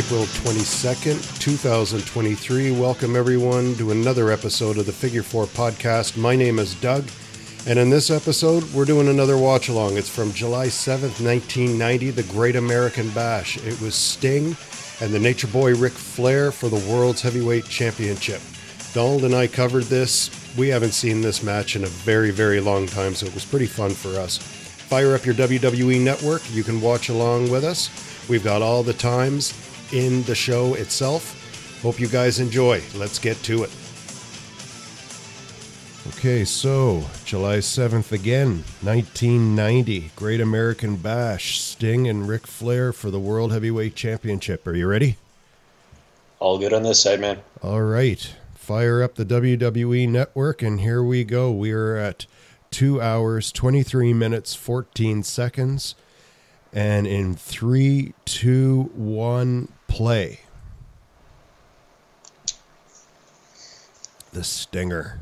April 22nd, 2023. Welcome, everyone, to another episode of the Figure Four podcast. My name is Doug, and in this episode, we're doing another watch along. It's from July 7th, 1990, the Great American Bash. It was Sting and the Nature Boy Ric Flair for the World's Heavyweight Championship. Donald and I covered this. We haven't seen this match in a very, very long time, so it was pretty fun for us. Fire up your WWE network. You can watch along with us. We've got all the times in the show itself. Hope you guys enjoy. Let's get to it. Okay, so July 7th again, 1990, Great American Bash, Sting and Ric Flair for the World Heavyweight Championship. Are you ready? All good on this side, man. All right. Fire up the WWE network, and here we go. We are at 2 hours, 23 minutes, 14 seconds. And in three, two, one, play. The Stinger.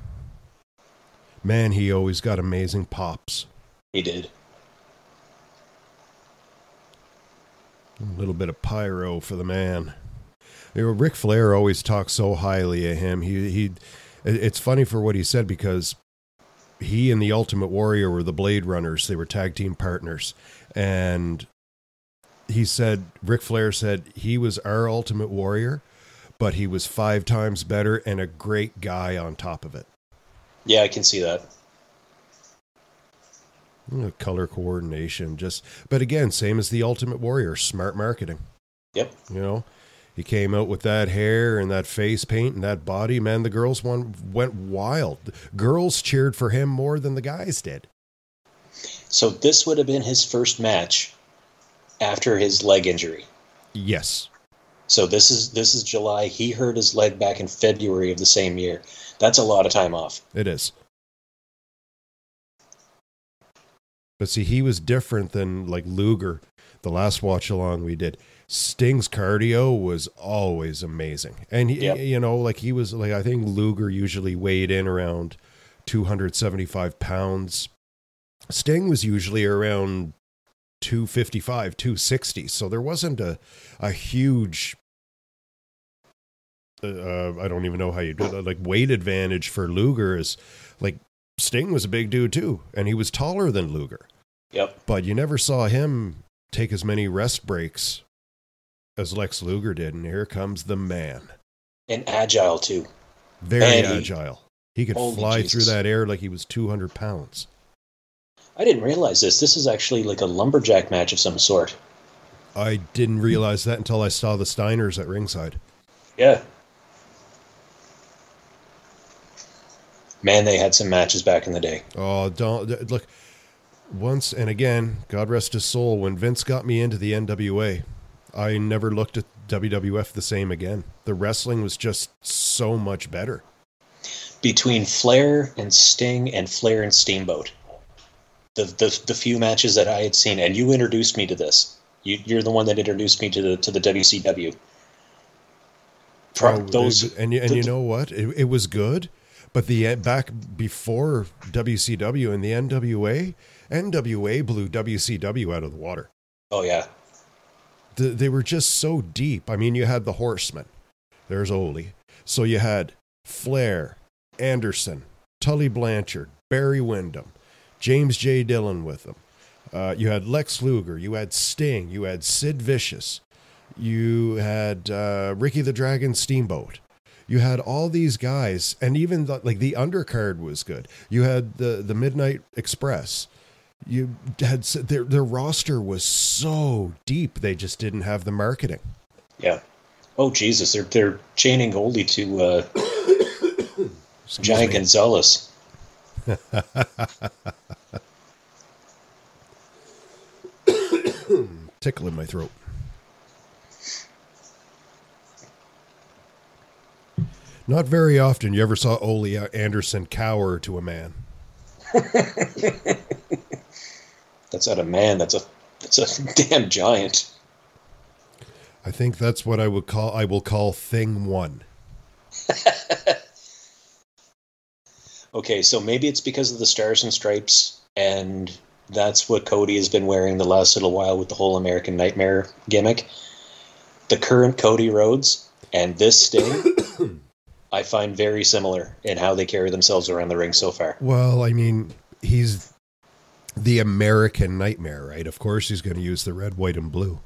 Man, he always got amazing pops. He did. A little bit of pyro for the man. You know, Ric Flair always talks so highly of him. He he. It's funny for what he said because he and the Ultimate Warrior were the Blade Runners. They were tag team partners, and he said Ric Flair said he was our Ultimate Warrior, but he was five times better and a great guy on top of it. Yeah, I can see that. Mm, you know, color coordination, just but again, same as the Ultimate Warrior, smart marketing. Yep. You know, he came out with that hair and that face paint and that body. Man, the girls one went wild. Girls cheered for him more than the guys did. So this would have been his first match after his leg injury. Yes. So this is this is July. He hurt his leg back in February of the same year. That's a lot of time off. It is. But see, he was different than like Luger, the last watch along we did. Sting's cardio was always amazing. And he, Yep. you know, like he was like I think Luger usually weighed in around 275 pounds. Sting was usually around 255, 260. So there wasn't a a huge uh, I don't even know how you do that. Like weight advantage for Luger is like Sting was a big dude too, and he was taller than Luger, Yep. but you never saw him take as many rest breaks as Lex Luger did. And here comes the man, And agile too. very agile. He could fly Jesus. through that air like he was 200 pounds. I didn't realize this. This is actually like a lumberjack match of some sort. I didn't realize that until I saw the Steiners at ringside. Yeah. Man, they had some matches back in the day. Oh, don't look. Once and again, God rest his soul, when Vince got me into the NWA, I never looked at WWF the same again. The wrestling was just so much better. Between Flair and Sting and Flair and Steamboat. The, the the few matches that I had seen, and you introduced me to this. You, you're the one that introduced me to the to the WCW. Pro- Oh, those and you- and the- you know what? It, it was good, but the eh, back before WCW and the NWA, NWA blew WCW out of the water. Oh yeah, the, they were just so deep. I mean, you had the Horsemen. There's Ole. So you had Flair, Anderson, Tully Blanchard, Barry Windham, James J. Dillon with them. Uh, you had Lex Luger. You had Sting. You had Sid Vicious. You had uh, Ricky the Dragon Steamboat. You had all these guys, and even the, like the undercard was good. You had the the Midnight Express. You had their their roster was so deep. They just didn't have the marketing. yeah. Oh Jesus, they're they're chaining Goldie to uh, Giant. Gonzalez. tickle in my throat. Not very often you ever saw Ole Anderson cower to a man. That's not a man. That's a that's a damn giant. I think that's what I would call I will call thing one. Okay, so maybe it's because of the stars and stripes, and that's what Cody has been wearing the last little while with the whole American Nightmare gimmick. the current Cody Rhodes and this Sting, I find very similar in how they carry themselves around the ring so far. Well, I mean, he's the American nightmare, right? Of course, he's going to use the red, white, and blue.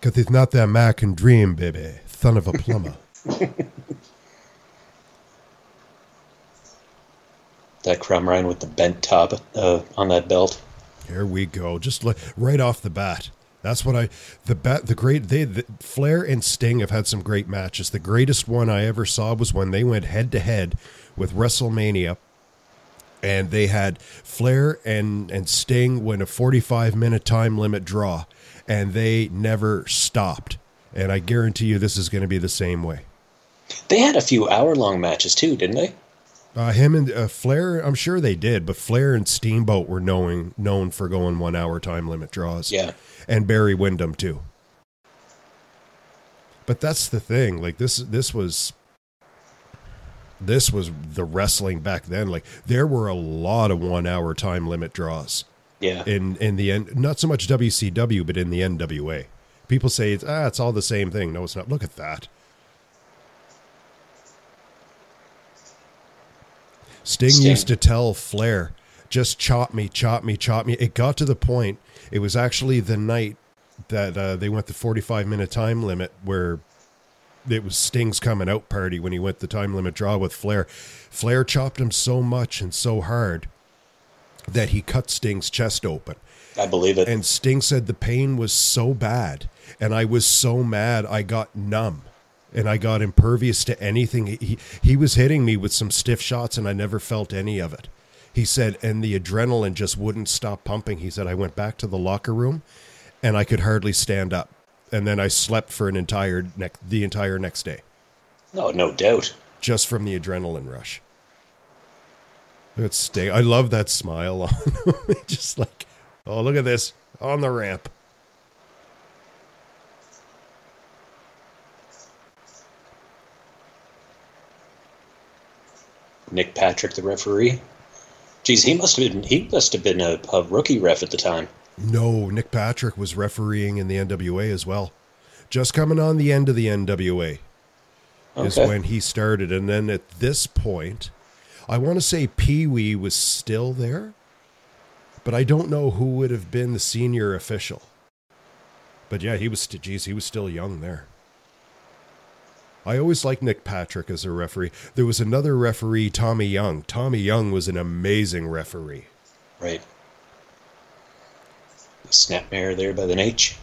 Because it's not the American dream, baby. Son of a plumber. that crumb rind with the bent top uh, on that belt. Here we go. Just like right off the bat. That's what I the bat the great they the, Flair and Sting have had some great matches. The greatest one I ever saw was when they went head to head with WrestleMania and they had Flair and and Sting win a 45 minute time limit draw and they never stopped. And I guarantee you this is going to be the same way. They had a few hour long matches too, didn't they? Uh, him and uh, Flair, I'm sure they did, but Flair and Steamboat were knowing known for going one hour time limit draws. Yeah, and Barry Windham too. But that's the thing. Like this, this was this was the wrestling back then. Like there were a lot of one hour time limit draws. Yeah. In in the end, not so much WCW, but in the NWA. People say it's ah, it's all the same thing. No, it's not. Look at that. Sting, Sting, used to tell Flair, just chop me, chop me, chop me. It got to the point, it was actually the night that uh, they went the 45 minute time limit where it was Sting's coming out party when he went the time limit draw with Flair. Flair chopped him so much and so hard that he cut Sting's chest open. I believe it. And Sting said the pain was so bad and I was so mad I got numb and I got impervious to anything. He, he was hitting me with some stiff shots, and I never felt any of it. He said, and the adrenaline just wouldn't stop pumping. He said, I went back to the locker room, and I could hardly stand up. And then I slept for an entire ne- the entire next day. No, no doubt. Just from the adrenaline rush. It's Sting. I love that smile on just like, oh, look at this on the ramp. Nick Patrick, the referee. Geez, he must have been he must have been a, a rookie ref at the time. No, Nick Patrick was refereeing in the NWA as well. Just coming on the end of the NWA okay. is when he started, and then at this point, I want to say Pee Wee was still there, but I don't know who would have been the senior official. But yeah, he was. Geez, he was still young there. I always liked Nick Patrick as a referee. There was another referee, Tommy Young. Tommy Young was an amazing referee. Right. Snapmare there by the H.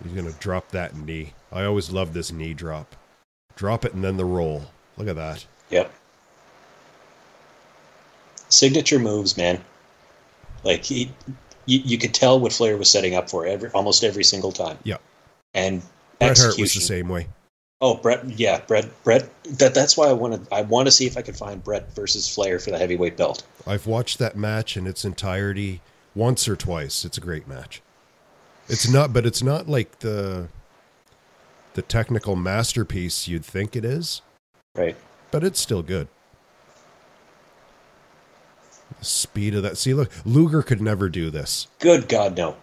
He's going to drop that knee. I always love this knee drop. Drop it and then the roll. Look at that. Yep. Signature moves, man. Like he, you, you could tell what Flair was setting up for every almost every single time. Yep. And Bret Hart was the same way. Oh, Bret, Yeah, Bret, Bret. That that's why I want to. I want to see if I can find Bret versus Flair for the heavyweight belt. I've watched that match in its entirety once or twice. It's a great match. It's not, but it's not like the the technical masterpiece you'd think it is. Right. But it's still good. The speed of that. See, look, Luger could never do this. Good God, no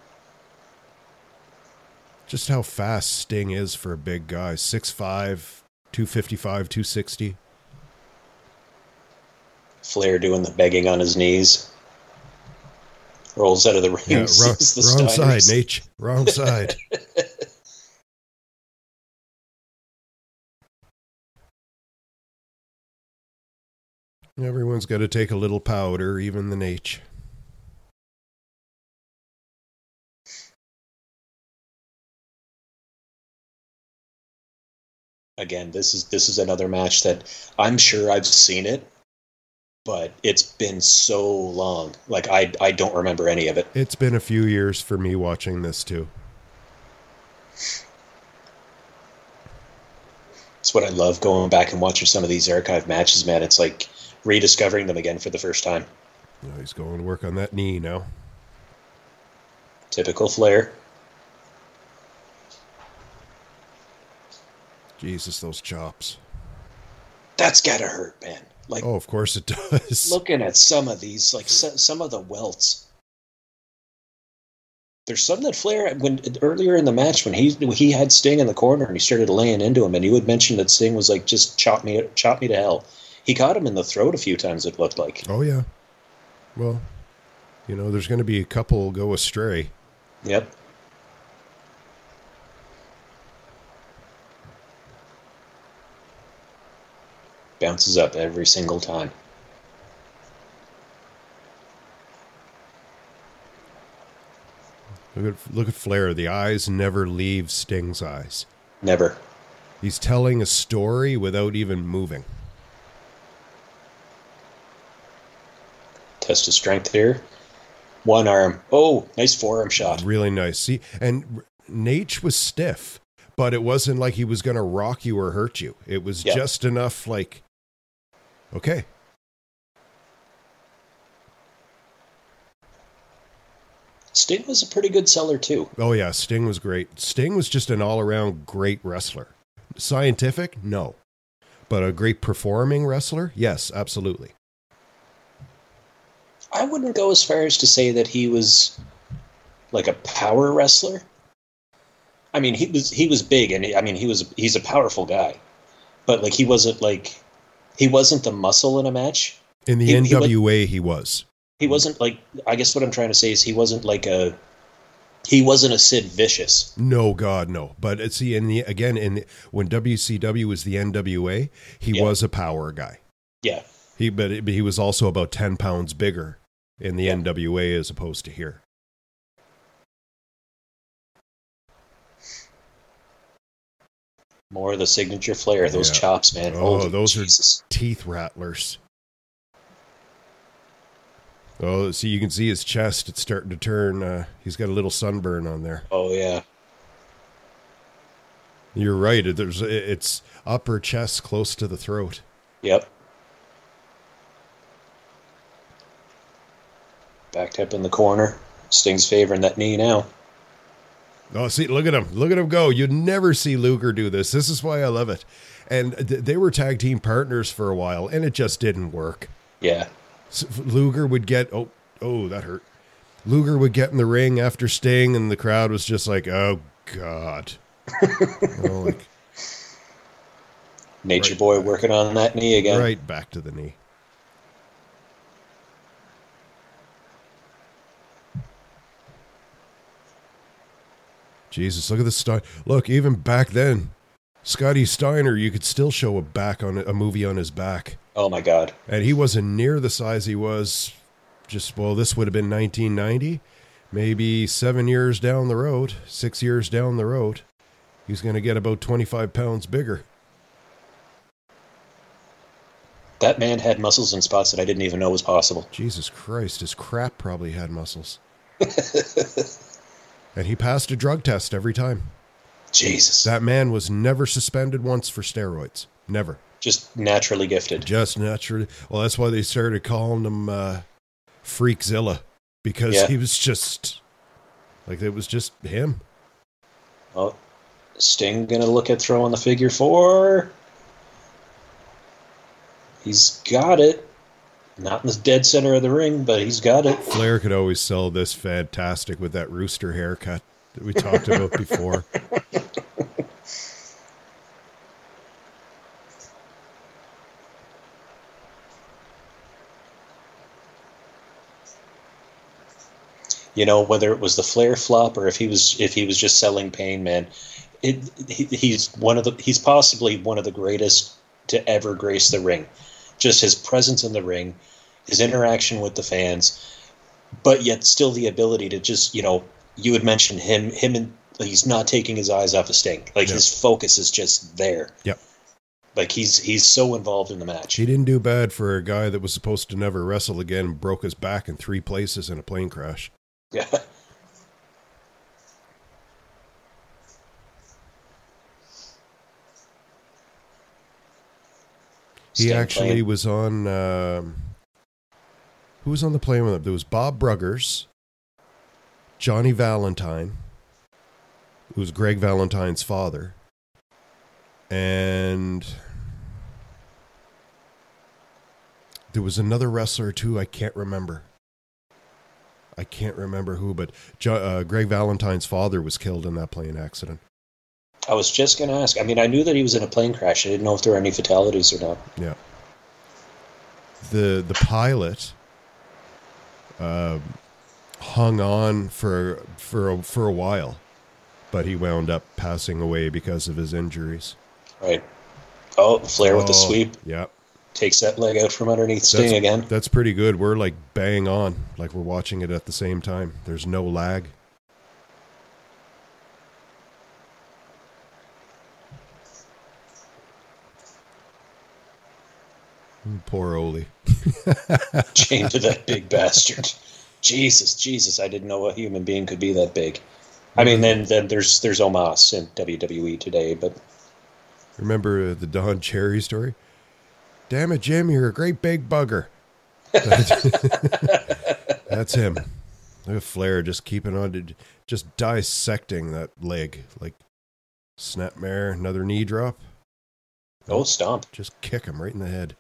just how fast Sting is for a big guy 6'5, 255, 260. Flair doing the begging on his knees. Rolls out of the ring. Yeah, wrong, wrong side, Naitch. Wrong side. Everyone's got to take a little powder, even the Naitch. Again, this is this is another match that I'm sure I've seen it, but it's been so long. Like I I don't remember any of it. It's been a few years for me watching this too. It's what I love going back and watching some of these archive matches, man. It's like rediscovering them again for the first time. He's going to work on that knee now. Typical Flair. Jesus, those chops. That's gotta hurt, man. Like, oh, of course it does. Looking at some of these, like some of the welts, there's something that Flair when earlier in the match when he he had Sting in the corner and he started laying into him and you had mentioned that Sting was like just chop me chop me to hell. He caught him in the throat a few times. It looked like. Oh yeah. Well, you know, there's going to be a couple go astray. Yep. Bounces up every single time. Look at look at Flair. The eyes never leave Sting's eyes. Never. He's telling a story without even moving. Test of strength here. One arm. Oh, nice forearm shot. Really nice. See, and Naitch was stiff, but it wasn't like he was going to rock you or hurt you. It was Yep. just enough, like, okay, Sting was a pretty good seller too. oh yeah, Sting was great. Sting was just an all-around great wrestler. Scientific, no, but a great performing wrestler, yes, absolutely. I wouldn't go as far as to say that he was like a power wrestler. I mean, he was he was big, and I mean, he was he's a powerful guy, but like he wasn't like he wasn't the muscle in a match. In the He- he wa- NWA, he was. He wasn't like I guess what I'm trying to say is he wasn't like a he wasn't a Sid Vicious. No, God, no. But uh, see, in the again, in when WCW was the NWA, he Yeah. was a power guy. Yeah, He, but, but he was also about ten pounds bigger in the Yeah. NWA as opposed to here. More of the signature flair. Those Yeah. chops, man. Oh, Holy those are- Teeth rattlers. Oh, see, you can see his chest. It's starting to turn. Uh, he's got a little sunburn on there. Oh yeah. You're right. There's it's upper chest close to the throat. Yep. Backed up in the corner. Sting's favoring that knee now. Oh, see, look at him. Look at him go. You'd never see Luger do this. This is why I love it. And th- they were tag team partners for a while, and it just didn't work. Yeah. Luger would get, oh, oh, that hurt. Luger would get in the ring after Sting, and the crowd was just like, oh, God. Oh, like, Nature Right. Boy working on that knee again. right back to the knee. Jesus, look at the Stein. Look, even back then, Scotty Steiner, you could still show a back on a movie on his back, Oh my god. and he wasn't near the size he was. Just well, this would have been 1990, maybe seven years down the road, six years down the road. He's going to get about 25 pounds bigger. That man had muscles in spots that I didn't even know was possible. Jesus Christ, his crap probably had muscles. and he passed a drug test every time. Jesus. That man was never suspended once for steroids. Never. Just naturally gifted. Just naturally. Well, that's why they started calling him uh, Freakzilla because Yeah. he was just like it was just him. Oh, Sting gonna look at throwing the figure four. He's got it. Not in the dead center of the ring, but he's got it. Flair could always sell this fantastic with that rooster haircut that we talked about before. You know, whether it was the Flair flop or if he was if he was just selling pain, man. It, he, he's one of the he's possibly one of the greatest to ever grace the ring. Just his presence in the ring, his interaction with the fans, but yet still the ability to just you know you had mentioned him him and he's not taking his eyes off of Sting. Like Yeah. his focus is just there. Yep. Like he's he's so involved in the match. He didn't do bad for a guy that was supposed to never wrestle again, broke his back in three places in a plane crash. Yeah. He actually was on. Um, who was on the plane with him? There was Bob Bruggers, Johnny Valentine, who was Greg Valentine's father, and there was another wrestler too. I can't remember. I can't remember who, but jo- uh, Greg Valentine's father was killed in that plane accident. I was just going to ask. I mean, I knew that he was in a plane crash. I didn't know if there were any fatalities or not. Yeah. The the pilot um, hung on for for a, for a while, but he wound up passing away because of his injuries. Right. Oh, Flair with the Oh, sweep Yeah, takes that leg out from underneath Sting that's, again. That's pretty good. We're like bang on, like we're watching it at the same time. There's no lag. Poor Ole. Chained to that big bastard. Jesus, Jesus! I didn't know a human being could be that big. I mean, then then there's there's Omos in WWE today, but Remember the Don Cherry story? Damn it, Jim, you're a great big bugger. That's him. Look at Flair just keeping on to just dissecting that leg. Like snapmare, another knee drop. oh, stomp. Just kick him right in the head.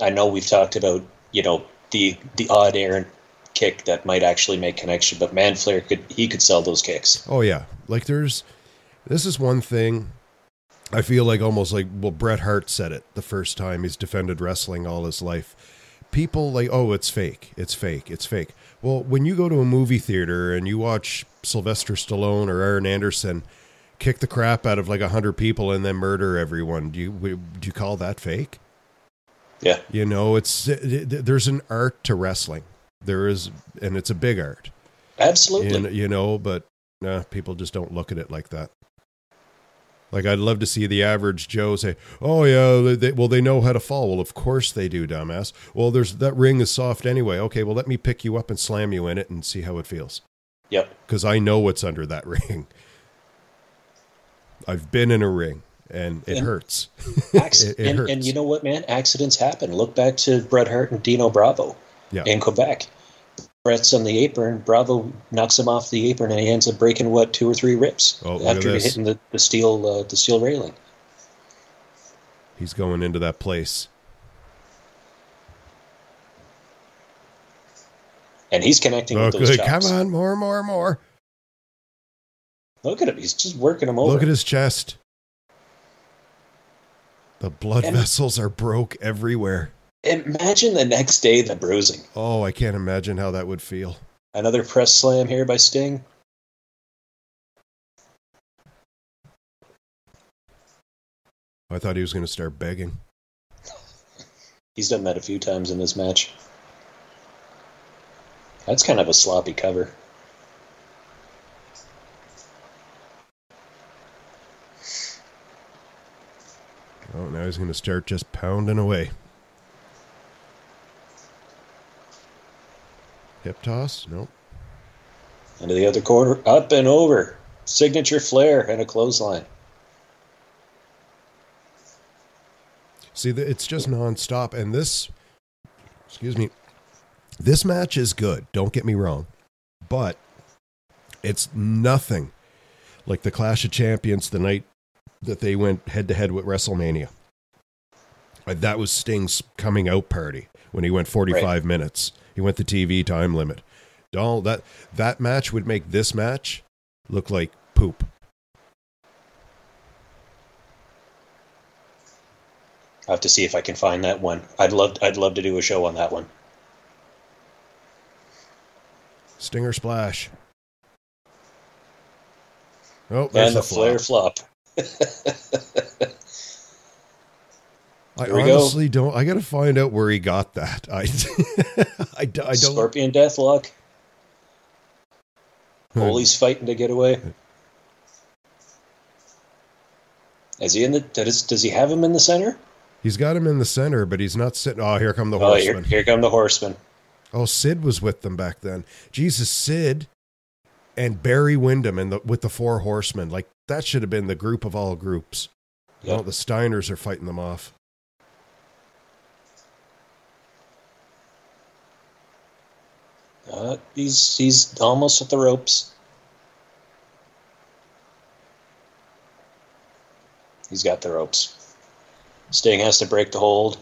I know we've talked about you know the the odd errant kick that might actually make connection, but man, Flair could he could sell those kicks. Oh yeah, like there's this is one thing. I feel like almost like well Bret Hart said it the first time he's defended wrestling all his life. People like oh it's fake, it's fake, it's fake. Well, when you go to a movie theater and you watch Sylvester Stallone or Aaron Anderson kick the crap out of like a hundred people and then murder everyone, do you do you call that fake? Yeah, You know, it's there's an art to wrestling. There is, and it's a big art. absolutely. And, you know, but nah, people just don't look at it like that. Like I'd love to see the average Joe say, "Oh yeah, they, well they know how to fall." Well, of course they do, dumbass. Well, there's that ring is soft anyway. Okay, well let me pick you up and slam you in it and see how it feels, Yep. because I know what's under that ring. I've been in a ring and it And- hurts. It- it and, hurts. and you know what, man? Accidents happen. Look back to Bret Hart and Dino Bravo Yeah. in Quebec. Bret's on the apron. Bravo knocks him off the apron, and he ends up breaking what two or three ribs Oh, after hitting the, the steel uh, the steel railing. He's going into that place. And he's connecting Oh, with those good. chops. Come on, more, more, more. Look at him. He's just working him over. Look at his chest. The blood And- vessels are broke everywhere. Imagine the next day the bruising. Oh, I can't imagine how that would feel. Another press slam here by Sting. I thought he was going to start begging. He's done that a few times in this match. That's kind of a sloppy cover. He's going to start just pounding away. Hip toss? Nope. Into the other corner, up and over. Signature Flair and a clothesline. See, it's just nonstop. And this, excuse me, this match is good. Don't get me wrong. But it's nothing like the Clash of Champions the night that they went head to head with WrestleMania. Uh, That was Sting's coming out party when he went 45 minutes. He went the TV time limit. All that that match would make this match look like poop. I have to see if I can find that one. I'd love I'd love to do a show on that one. Stinger splash. Oh, there's And the the Flair flop. flop. I we go. honestly don't. I got to find out where he got that. I don't. Scorpion Deathlock. Foley's hmm. fighting to get away. Hmm. Is he in the? Does, does he have him in the center? He's got him in the center, but he's not sitting. Oh, here come the Oh, here, here come the horsemen. Oh, Sid was with them back then. Jesus, Sid and Barry Windham and the, with the four horsemen. Like that should have been the group of all groups. Yep. No, the Steiners are fighting them off. Uh, he's he's almost at the ropes. He's got the ropes. Sting has to break the hold.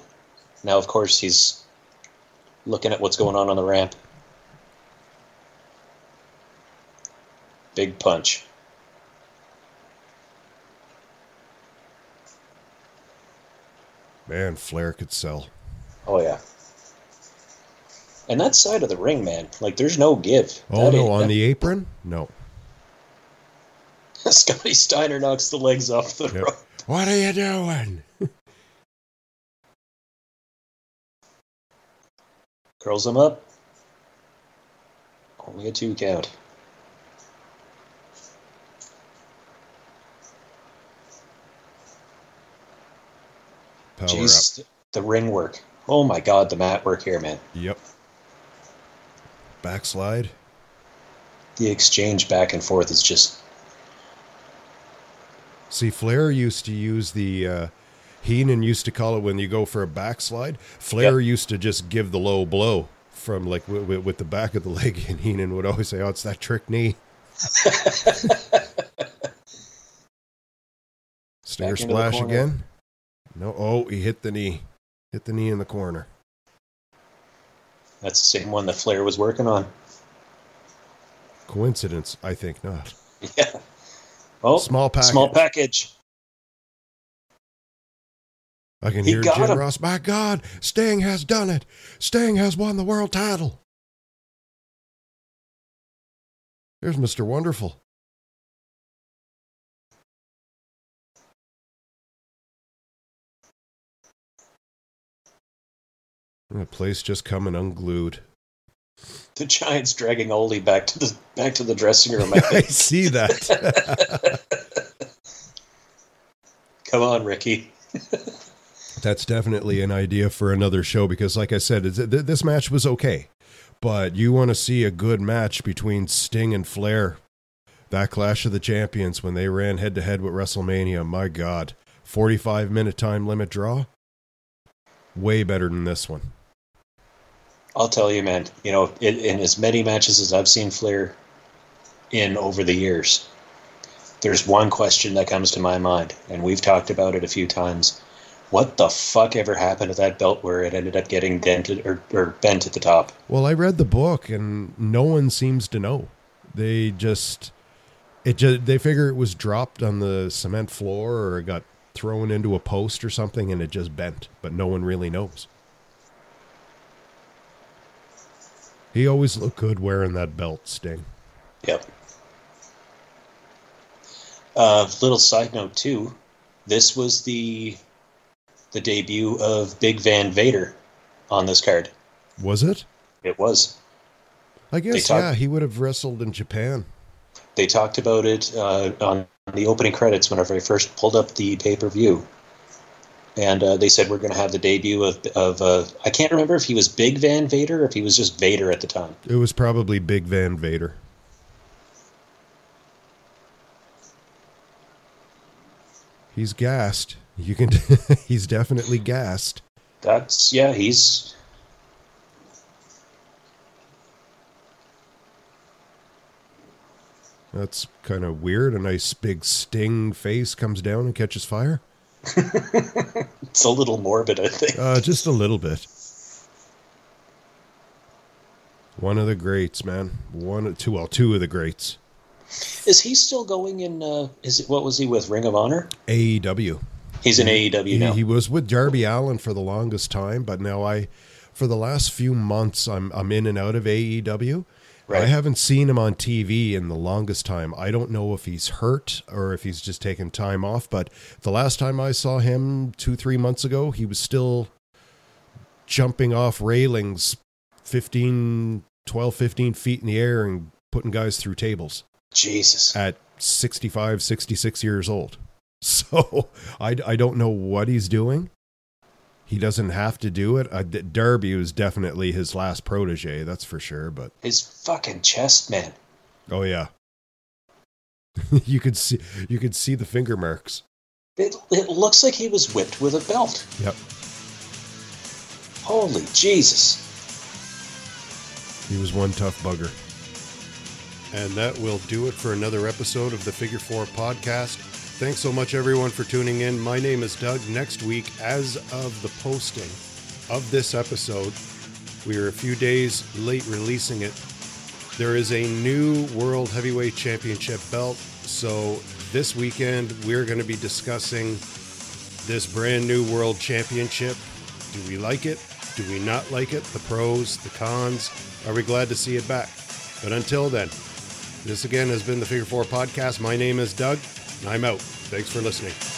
Now, of course, he's looking at what's going on on the ramp. Big punch. Man, Flair could sell. Oh yeah. And that side of the ring, man, like there's no give. Oh That no, on that- the apron? No. Scotty Steiner knocks the legs off the Yep. rope. What are you doing? Curls him up. Only a two count. Power Jeez, the ring work. Oh my god, the mat work here, man. Yep. Backslide. The exchange back and forth is just See, Flair used to use the. Uh, Heenan used to call it when you go for a backslide. Flair used to just give the low blow from like w- w- with the back of the leg, and Heenan would always say, "Oh, it's that trick knee." Stinger Back into the splash again. No, oh, he hit the knee. Hit the knee in the corner. That's the same one that Flair was working on. Coincidence? I think not. Yeah. Oh, Small package. small package. I can He hear Jim him. Ross. My God, Sting has done it. Sting has won the world title. Here's Mr. Wonderful. The place just coming unglued. The Giants dragging Ole back to the back to the dressing room. I I see that. Come on, Ricky. That's definitely an idea for another show because, like I said, th- this match was okay, but you want to see a good match between Sting and Flair. That Clash of the Champions when they ran head to head with WrestleMania, my God, 45 minute time limit draw. Way better than this one. I'll tell you, man. You know, in, in as many matches as I've seen Flair in over the years, there's one question that comes to my mind, and we've talked about it a few times. What the fuck ever happened to that belt where it ended up getting dented or, or bent at the top? Well, I read the book and no one seems to know. They just it just they figure it was dropped on the cement floor or got thrown into a post or something and it just bent, but no one really knows. He always looked good wearing that belt, Sting. Yep. Uh, little side note too, this was the the debut of Big Van Vader on this card. Was it? It was. I guess talk- yeah, he would have wrestled in Japan. They talked about it uh, on the opening credits whenever I first pulled up the pay per view, and uh, they said we're going to have the debut of of uh, I can't remember if he was Big Van Vader or if he was just Vader at the time. It was probably Big Van Vader. He's gassed. You can he's definitely gassed. That's yeah, he's That's kind of weird. A nice big sting face comes down and catches fire. It's a little morbid, I think. Uh, just a little bit. One of the greats, man. One, two, well, two of the greats. Is he still going in? Uh, is it what was he with Ring of Honor? AEW. He's in AEW He, now. he was with Darby Allin for the longest time, but now I, for the last few months, I'm I'm in and out of AEW. Right. I haven't seen him on TV in the longest time. I don't know if he's hurt or if he's just taking time off. But the last time I saw him two three months ago, he was still jumping off railings 15, 12, 15 feet in the air and putting guys through tables Jesus. at 65, 66 years old. So I, I don't know what he's doing. He doesn't have to do it. Uh, D- Darby was definitely his last protege, that's for sure. But His fucking chest, man. oh yeah, you could see you could see the finger marks. It, it looks like he was whipped with a belt. Yep, Holy Jesus. he was one tough bugger. And that will do it for another episode of the Figure Four podcast. Thanks so much, everyone, for tuning in. My name is Doug. Next week, as of the posting, of this episode, we are a few days late releasing it. There is a new World Heavyweight Championship belt. So this weekend, we're going to be discussing this brand new World Championship. Do we like it? Do we not like it? The pros, the cons. Are we glad to see it back? But until then, this again has been the Figure Four Podcast. My name is Doug, I'm out. Thanks for listening.